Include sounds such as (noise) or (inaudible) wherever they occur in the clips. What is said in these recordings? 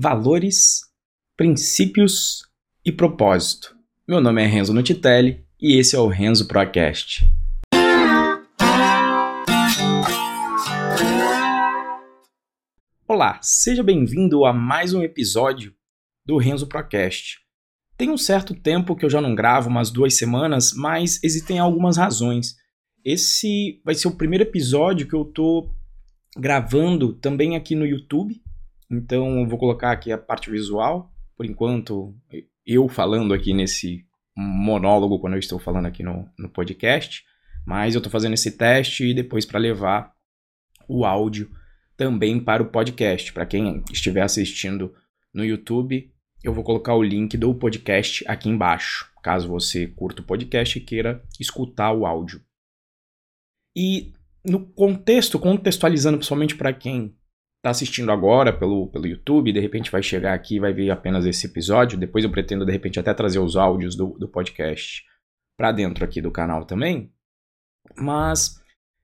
valores, princípios e propósito. Meu nome é Renzo Nutitelli e esse é o Renzo Procast. Olá, seja bem-vindo a mais um episódio do Renzo Procast. Tem um certo tempo que eu já não gravo, umas duas semanas, mas existem algumas razões. Esse vai ser o primeiro episódio que eu tô gravando também aqui no YouTube, então eu vou colocar aqui a parte visual, por enquanto eu falando aqui nesse monólogo quando eu estou falando aqui no, no podcast, mas eu estou fazendo esse teste e depois para levar o áudio também para o podcast. Para quem estiver assistindo no YouTube, eu vou colocar o link do podcast aqui embaixo, caso você curta o podcast e queira escutar o áudio. E no contexto, contextualizando principalmente para quem está assistindo agora pelo, pelo YouTube, de repente vai chegar aqui e vai ver apenas esse episódio. Depois eu pretendo, de repente, até trazer os áudios do, do podcast para dentro aqui do canal também. Mas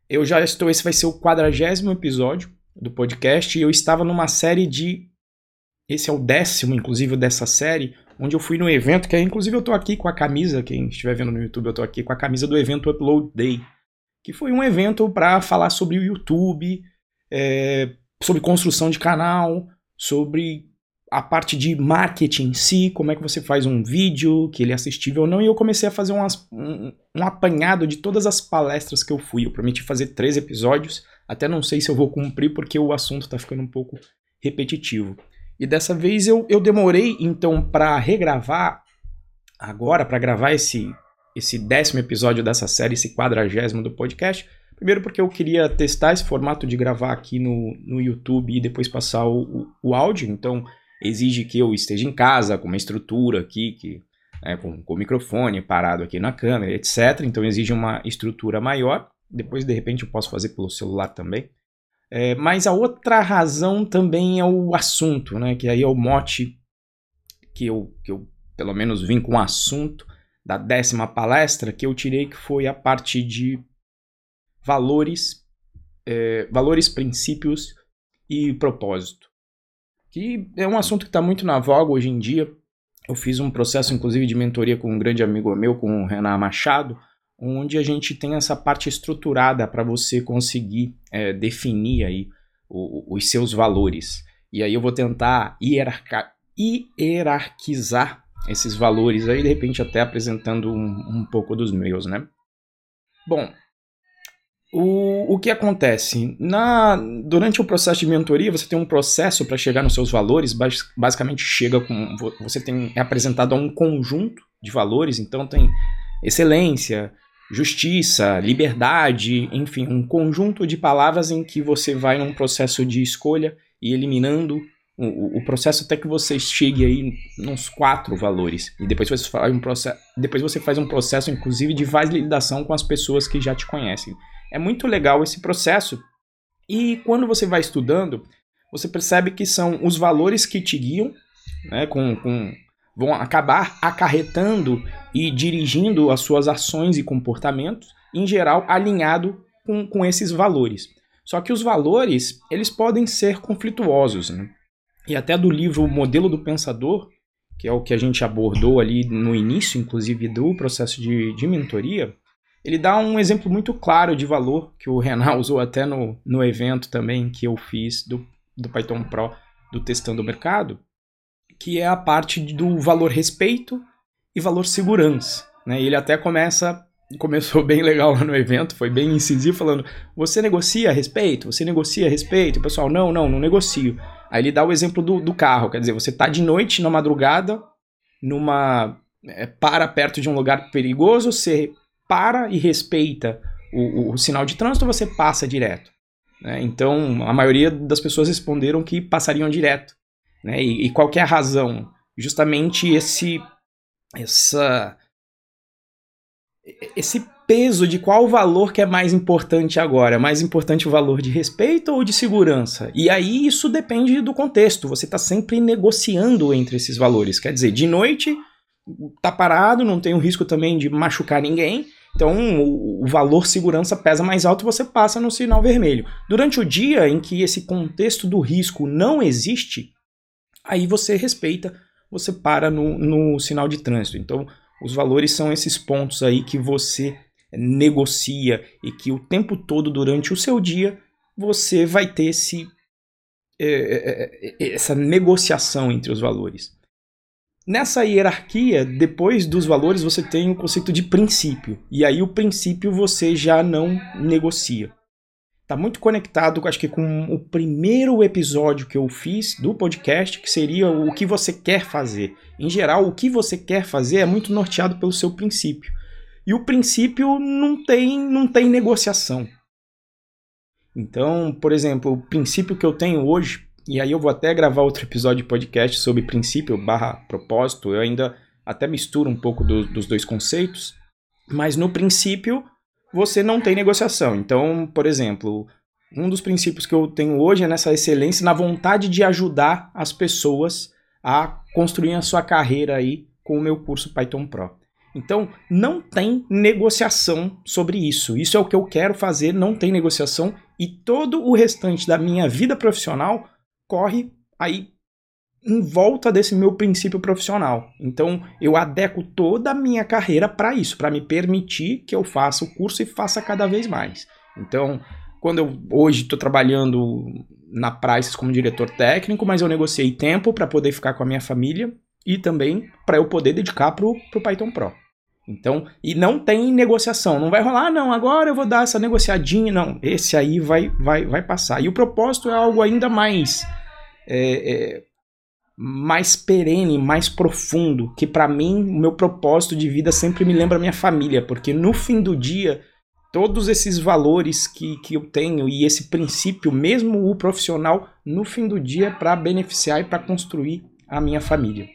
eu já estou. Esse vai ser o quadragésimo episódio do podcast e eu estava numa série de. Esse é o décimo, inclusive, dessa série, onde eu fui no evento, que é, inclusive eu estou aqui com a camisa, quem estiver vendo no YouTube, eu estou aqui com a camisa do evento Upload Day, que foi um evento para falar sobre o YouTube, é, sobre construção de canal, sobre a parte de marketing em si, como é que você faz um vídeo, que ele é assistível ou não, e eu comecei a fazer um, um apanhado de todas as palestras que eu fui. Eu prometi fazer três episódios, até não sei se eu vou cumprir porque o assunto está ficando um pouco repetitivo. E dessa vez eu, eu demorei então para regravar agora, para gravar esse, esse décimo episódio dessa série, esse quadragésimo do podcast, Primeiro porque eu queria testar esse formato de gravar aqui no, no YouTube e depois passar o, o, o áudio, então exige que eu esteja em casa com uma estrutura aqui, que, né, com, com o microfone parado aqui na câmera, etc. Então exige uma estrutura maior. Depois, de repente, eu posso fazer pelo celular também. É, mas a outra razão também é o assunto, né? Que aí é o mote que eu, que eu pelo menos vim com o assunto da décima palestra que eu tirei, que foi a parte de valores, é, valores, princípios e propósito. Que é um assunto que está muito na voga hoje em dia. Eu fiz um processo, inclusive, de mentoria com um grande amigo meu, com o Renan Machado, onde a gente tem essa parte estruturada para você conseguir é, definir aí o, os seus valores. E aí eu vou tentar hierarca, hierarquizar esses valores aí, de repente até apresentando um, um pouco dos meus, né? Bom, o, o que acontece? Na, durante o processo de mentoria, você tem um processo para chegar nos seus valores, basicamente chega com. Você tem, é apresentado a um conjunto de valores, então tem excelência, justiça, liberdade, enfim, um conjunto de palavras em que você vai num processo de escolha e eliminando o, o, processo até que você chegue aí nos quatro valores. E depois você faz um processo, depois você faz um processo, inclusive, de validação com as pessoas que já te conhecem. É muito legal esse processo. E quando você vai estudando, você percebe que são os valores que te guiam, né, com, com, vão acabar acarretando e dirigindo as suas ações e comportamentos, em geral alinhado com, com esses valores. Só que os valores, eles podem ser conflituosos. Né? E até do livro Modelo do Pensador, que é o que a gente abordou ali no início, inclusive, do processo de, de mentoria, ele dá um exemplo muito claro de valor, que o Renan (laughs) usou até no, no evento também que eu fiz do, do Python Pro, do Testando o Mercado, que é a parte do valor respeito e valor segurança. Né? Ele até começa, começou bem legal lá no evento, foi bem incisivo, falando: você negocia a respeito? Você negocia a respeito? O pessoal, não, não, não negocio. Aí ele dá o exemplo do, do carro, quer dizer, você está de noite, na madrugada, numa. É, para perto de um lugar perigoso, você para e respeita o, o, o sinal de trânsito, você passa direto. Né? Então, a maioria das pessoas responderam que passariam direto. Né? E, e qual é a razão? Justamente esse, essa, esse peso de qual valor que é mais importante agora. Mais importante o valor de respeito ou de segurança? E aí isso depende do contexto. Você está sempre negociando entre esses valores. Quer dizer, de noite tá parado, não tem o risco também de machucar ninguém. Então, o, valor segurança pesa mais alto, você passa no sinal vermelho. Durante o dia em que esse contexto do risco não existe, aí você respeita, você para no, no sinal de trânsito. Então, os valores são esses pontos aí que você negocia e que o tempo todo durante o seu dia você vai ter esse, é, é, é, essa negociação entre os valores. Nessa hierarquia, depois dos valores, você tem o conceito de princípio. E aí o princípio você já não negocia. Está muito conectado, acho que, com o primeiro episódio que eu fiz do podcast, que seria o que você quer fazer. Em geral, o que você quer fazer é muito norteado pelo seu princípio. E o princípio não tem, não tem negociação. Então, por exemplo, o princípio que eu tenho hoje, e aí eu vou até gravar outro episódio de podcast sobre princípio barra propósito, eu ainda até misturo um pouco do, dos dois conceitos, mas no princípio você não tem negociação. Então, por exemplo, um dos princípios que eu tenho hoje é nessa excelência, na vontade de ajudar as pessoas a construir a sua carreira aí com o meu curso Python Pro. Então, não tem negociação sobre isso. Isso é o que eu quero fazer, não tem negociação e todo o restante da minha vida profissional corre aí em volta desse meu princípio profissional. Então, eu adequo toda a minha carreira para isso, para me permitir que eu faça o curso e faça cada vez mais. Então, quando eu hoje estou trabalhando na Prices como diretor técnico, mas eu negociei tempo para poder ficar com a minha família e também para eu poder dedicar para o Python Pro. Então, e não tem negociação, não vai rolar, ah, não, agora eu vou dar essa negociadinha, não, esse aí vai, vai, vai passar. E o propósito é algo ainda mais, é, é, mais perene, mais profundo, que para mim, o meu propósito de vida sempre me lembra minha família, porque no fim do dia, todos esses valores que, que eu tenho e esse princípio, mesmo o profissional, no fim do dia, é para beneficiar e para construir a minha família.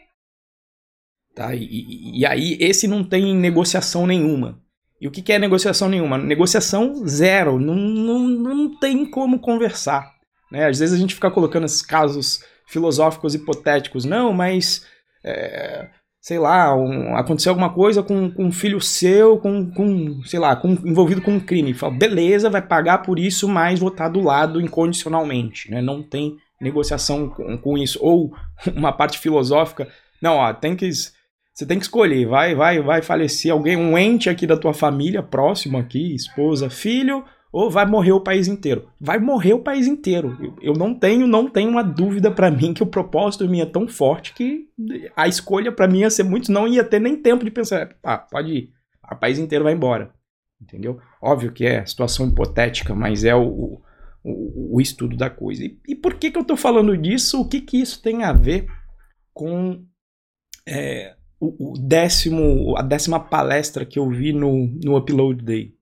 Tá? E, e, aí, esse não tem negociação nenhuma. E o que, que é negociação nenhuma? Negociação zero. Não, não, não tem como conversar. Né? Às vezes a gente fica colocando esses casos filosóficos hipotéticos. Não, mas. É, sei lá, um, aconteceu alguma coisa com, com um filho seu, com, com sei lá, com, envolvido com um crime. Fala, beleza, vai pagar por isso, mas vou estar do lado incondicionalmente. Né? Não tem negociação com, com isso. Ou (laughs) uma parte filosófica. Não, ó, tem que você tem que escolher, vai, vai, vai falecer alguém, um ente aqui da tua família, próximo aqui, esposa, filho, ou vai morrer o país inteiro? Vai morrer o país inteiro. Eu, eu não tenho, não tenho uma dúvida para mim que o propósito minha é tão forte que a escolha para mim ia ser muito, não ia ter nem tempo de pensar, ah, pode ir, o país inteiro vai embora. Entendeu? Óbvio que é situação hipotética, mas é o, o, o estudo da coisa. E, e, por que, que eu tô falando disso? O que, que isso tem a ver com é, o, décimo, a décima palestra que eu vi no, no Upload Day.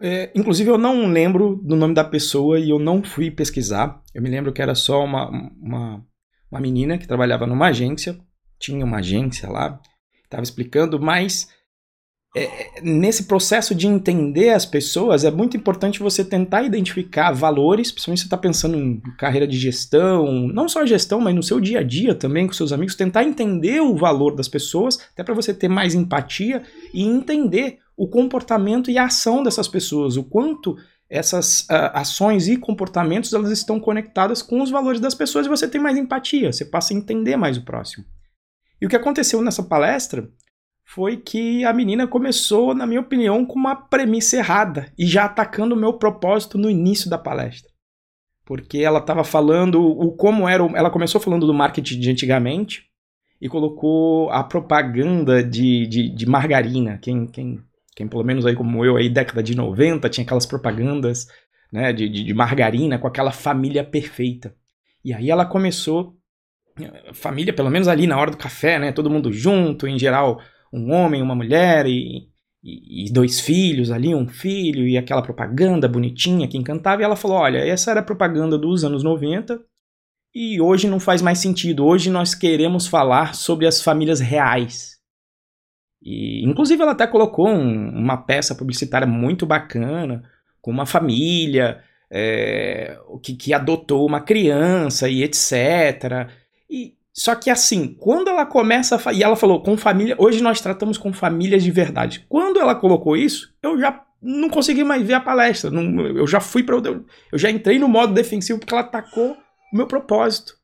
É, inclusive, eu não lembro do nome da pessoa e eu não fui pesquisar. Eu me lembro que era só uma, uma, uma menina que trabalhava numa agência, tinha uma agência lá, estava explicando, mas é, nesse processo de entender as pessoas, é muito importante você tentar identificar valores, principalmente se você está pensando em carreira de gestão, não só gestão, mas no seu dia a dia também com seus amigos, tentar entender o valor das pessoas, até para você ter mais empatia e entender o comportamento e a ação dessas pessoas, o quanto essas uh, ações e comportamentos elas estão conectadas com os valores das pessoas e você tem mais empatia, você passa a entender mais o próximo. E o que aconteceu nessa palestra foi que a menina começou, na minha opinião, com uma premissa errada e já atacando o meu propósito no início da palestra. Porque ela estava falando o como era. O, ela começou falando do marketing de antigamente e colocou a propaganda de, de, de margarina. Quem, quem, quem, pelo menos aí como eu, aí, década de 90, tinha aquelas propagandas né, de, de, de margarina com aquela família perfeita. E aí ela começou. Família, pelo menos ali na hora do café, né? Todo mundo junto, em geral um homem, uma mulher e, e, e, dois filhos ali, um filho e aquela propaganda bonitinha que encantava. E ela falou: Olha, essa era a propaganda dos anos 90 e hoje não faz mais sentido. Hoje nós queremos falar sobre as famílias reais. E, inclusive, ela até colocou um, uma peça publicitária muito bacana com uma família é, que, que adotou uma criança e etc. E, só que assim, quando ela começa a. E ela falou, com família. Hoje nós tratamos com famílias de verdade. Quando ela colocou isso, eu já não consegui mais ver a palestra. Não, eu já fui para. Eu já entrei no modo defensivo porque ela atacou o meu propósito.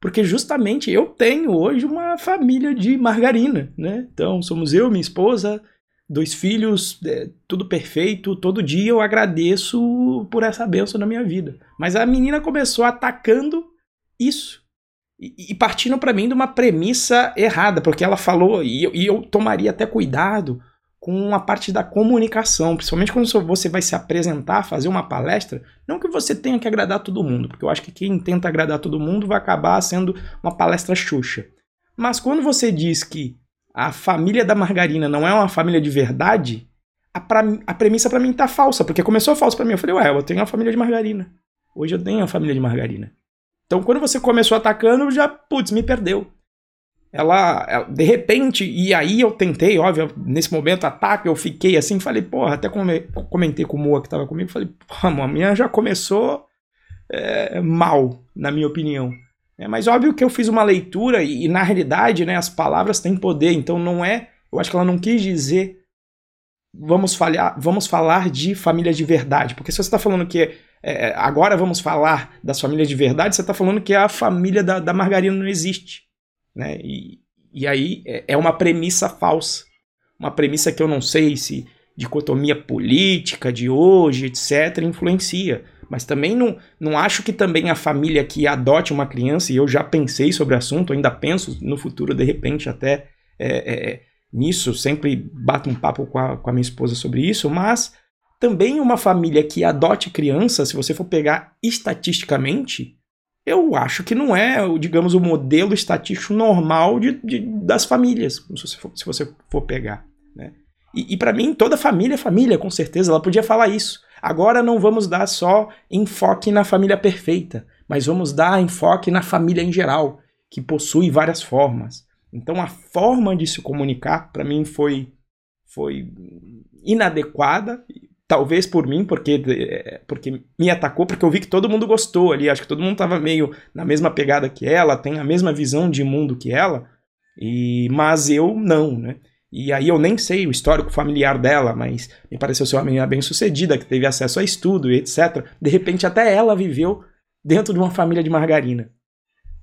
porque justamente eu tenho hoje uma família de margarina, né? Então somos eu, minha esposa, dois filhos, é, tudo perfeito. Todo dia eu agradeço por essa benção na minha vida. Mas a menina começou atacando isso e, partindo para mim de uma premissa errada, porque ela falou e eu, e eu tomaria até cuidado com a parte da comunicação, principalmente quando você vai se apresentar, fazer uma palestra, não que você tenha que agradar todo mundo, porque eu acho que quem tenta agradar todo mundo vai acabar sendo uma palestra xuxa. Mas quando você diz que a família da margarina não é uma família de verdade, a, pra, a premissa para mim tá falsa, porque começou falsa para mim. Eu falei, ué, eu tenho uma família de margarina. Hoje eu tenho uma família de margarina. Então quando você começou atacando, já, putz, me perdeu ela, ela, de repente, e aí eu tentei, óbvio, nesse momento ataque, eu fiquei assim, falei, porra, até comentei com o Moa que tava comigo, falei, porra, a minha já começou é, mal, na minha opinião. É, mas óbvio que eu fiz uma leitura e, e, na realidade, né, as palavras têm poder, então não é, eu acho que ela não quis dizer vamos, falhar, vamos falar de família de verdade, porque se você está falando que é, agora vamos falar das famílias de verdade, você está falando que a família da, da margarina não existe. Né? E, e aí é, é uma premissa falsa. Uma premissa que eu não sei se dicotomia política de hoje, etc., influencia. Mas também não, não acho que também a família que adote uma criança, e eu já pensei sobre o assunto, ainda penso no futuro, de repente, até é, é, nisso, sempre bato um papo com a, com a minha esposa sobre isso, mas também uma família que adote criança, se você for pegar estatisticamente, eu acho que não é, digamos, o modelo estatístico normal de, de das famílias, se você for, se você for pegar. Né? E, e para mim, toda família é família, com certeza, ela podia falar isso. Agora não vamos dar só enfoque na família perfeita, mas vamos dar enfoque na família em geral, que possui várias formas. Então a forma de se comunicar, para mim, foi, foi inadequada, Talvez por mim, porque, porque me atacou, porque eu vi que todo mundo gostou ali. Acho que todo mundo tava meio na mesma pegada que ela, tem a mesma visão de mundo que ela. E Mas eu não, né? E aí eu nem sei o histórico familiar dela, mas me pareceu ser uma menina bem sucedida, que teve acesso a estudo e etc. De repente até ela viveu dentro de uma família de margarina.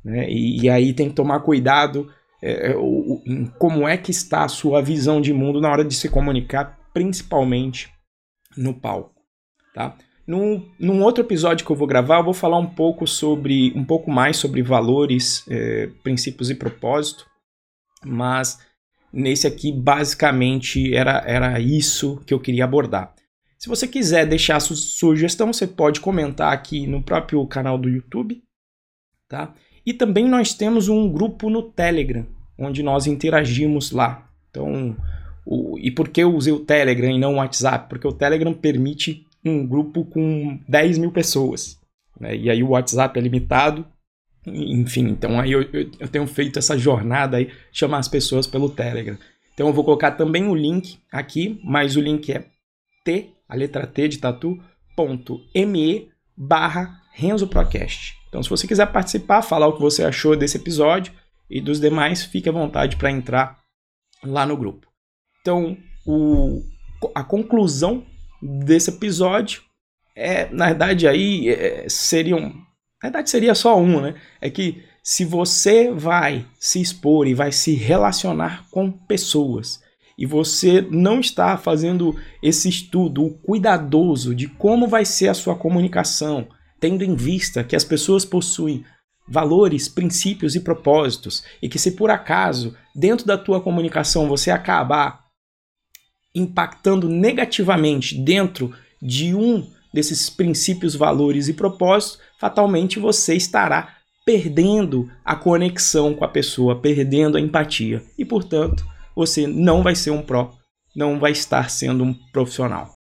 Né? E, e aí tem que tomar cuidado é, o, em como é que está a sua visão de mundo na hora de se comunicar, principalmente no palco, tá? Num, num outro episódio que eu vou gravar, eu vou falar um pouco sobre, um pouco mais sobre valores, é, princípios e propósito, mas nesse aqui basicamente era, era isso que eu queria abordar. Se você quiser deixar sua sugestão, você pode comentar aqui no próprio canal do YouTube, tá? E também nós temos um grupo no Telegram, onde nós interagimos lá. Então, o, e por que eu usei o Telegram e não o WhatsApp? Porque o Telegram permite um grupo com 10 mil pessoas. Né? E aí o WhatsApp é limitado. Enfim, então aí eu, eu, eu tenho feito essa jornada aí, chamar as pessoas pelo Telegram. Então eu vou colocar também o link aqui, mas o link é t, a letra T de tatu, ponto me barra Renzo Procast. Então se você quiser participar, falar o que você achou desse episódio e dos demais, fique à vontade para entrar lá no grupo. Então, o, a conclusão desse episódio é, na verdade, aí é, seriam. Na verdade, seria só um, né? É que se você vai se expor e vai se relacionar com pessoas e você não está fazendo esse estudo cuidadoso de como vai ser a sua comunicação, tendo em vista que as pessoas possuem valores, princípios e propósitos, e que se por acaso dentro da tua comunicação você acabar impactando negativamente dentro de um desses princípios, valores e propósitos, fatalmente você estará perdendo a conexão com a pessoa, perdendo a empatia e, portanto, você não vai ser um pró, não vai estar sendo um profissional.